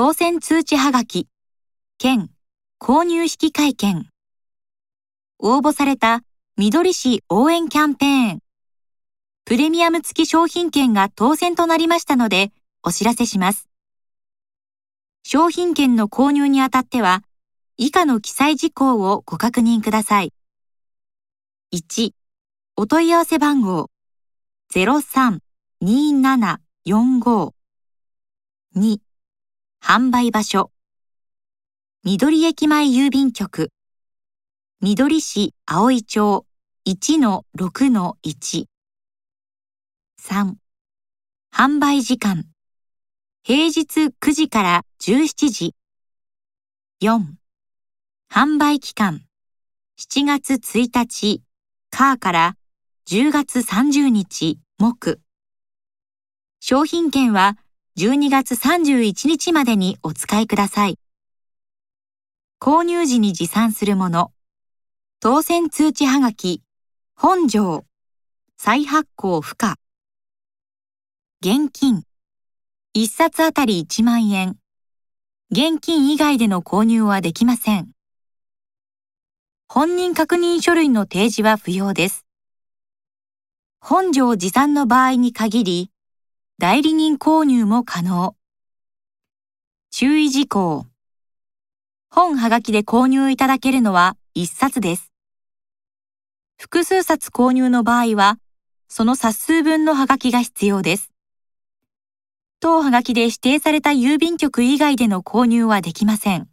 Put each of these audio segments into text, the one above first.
当選通知はがき、兼購入引換券。応募された緑市応援キャンペーン。プレミアム付き商品券が当選となりましたので、お知らせします。商品券の購入にあたっては、以下の記載事項をご確認ください。1、お問い合わせ番号03-2745 2、販売場所。緑駅前郵便局。緑市葵町。1-6-1 3販売時間。平日9時から17時。4販売期間。7月1日。カーから10月30日木。商品券は12月31日までにお使いください。購入時に持参するもの、当選通知はがき、本条、再発行不可、現金、1冊あたり1万円、現金以外での購入はできません。本人確認書類の提示は不要です。本条持参の場合に限り、代理人購入も可能。注意事項。本はがきで購入いただけるのは1冊です。複数冊購入の場合は、その冊数分のはがきが必要です。当はがきで指定された郵便局以外での購入はできません。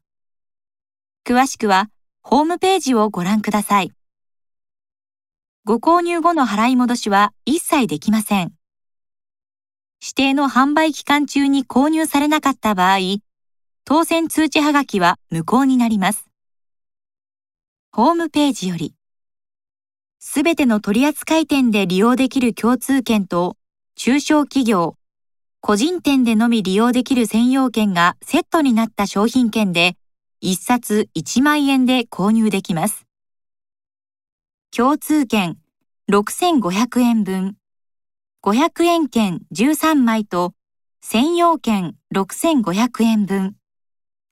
詳しくは、ホームページをご覧ください。ご購入後の払い戻しは一切できません。指定の販売期間中に購入されなかった場合、当選通知はがきは無効になります。ホームページより、すべての取扱店で利用できる共通券と、中小企業、個人店でのみ利用できる専用券がセットになった商品券で、1冊1万円で購入できます。共通券6500円分。500円券13枚と専用券6500円分、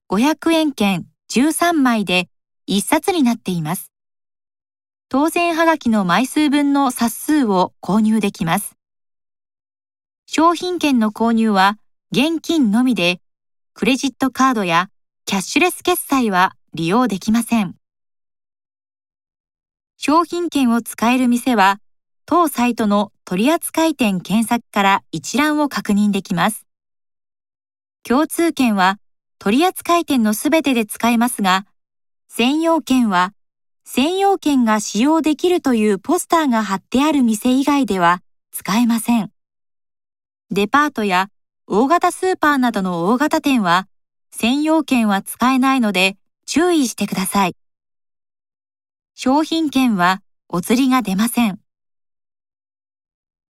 500円券13枚で1冊になっています。当選はがきの枚数分の冊数を購入できます。商品券の購入は現金のみで、クレジットカードやキャッシュレス決済は利用できません。商品券を使える店は当サイトの取扱店検索から一覧を確認できます。共通券は取扱店のすべてで使えますが、専用券は専用券が使用できるというポスターが貼ってある店以外では使えません。デパートや大型スーパーなどの大型店は専用券は使えないので注意してください。商品券はお釣りが出ません。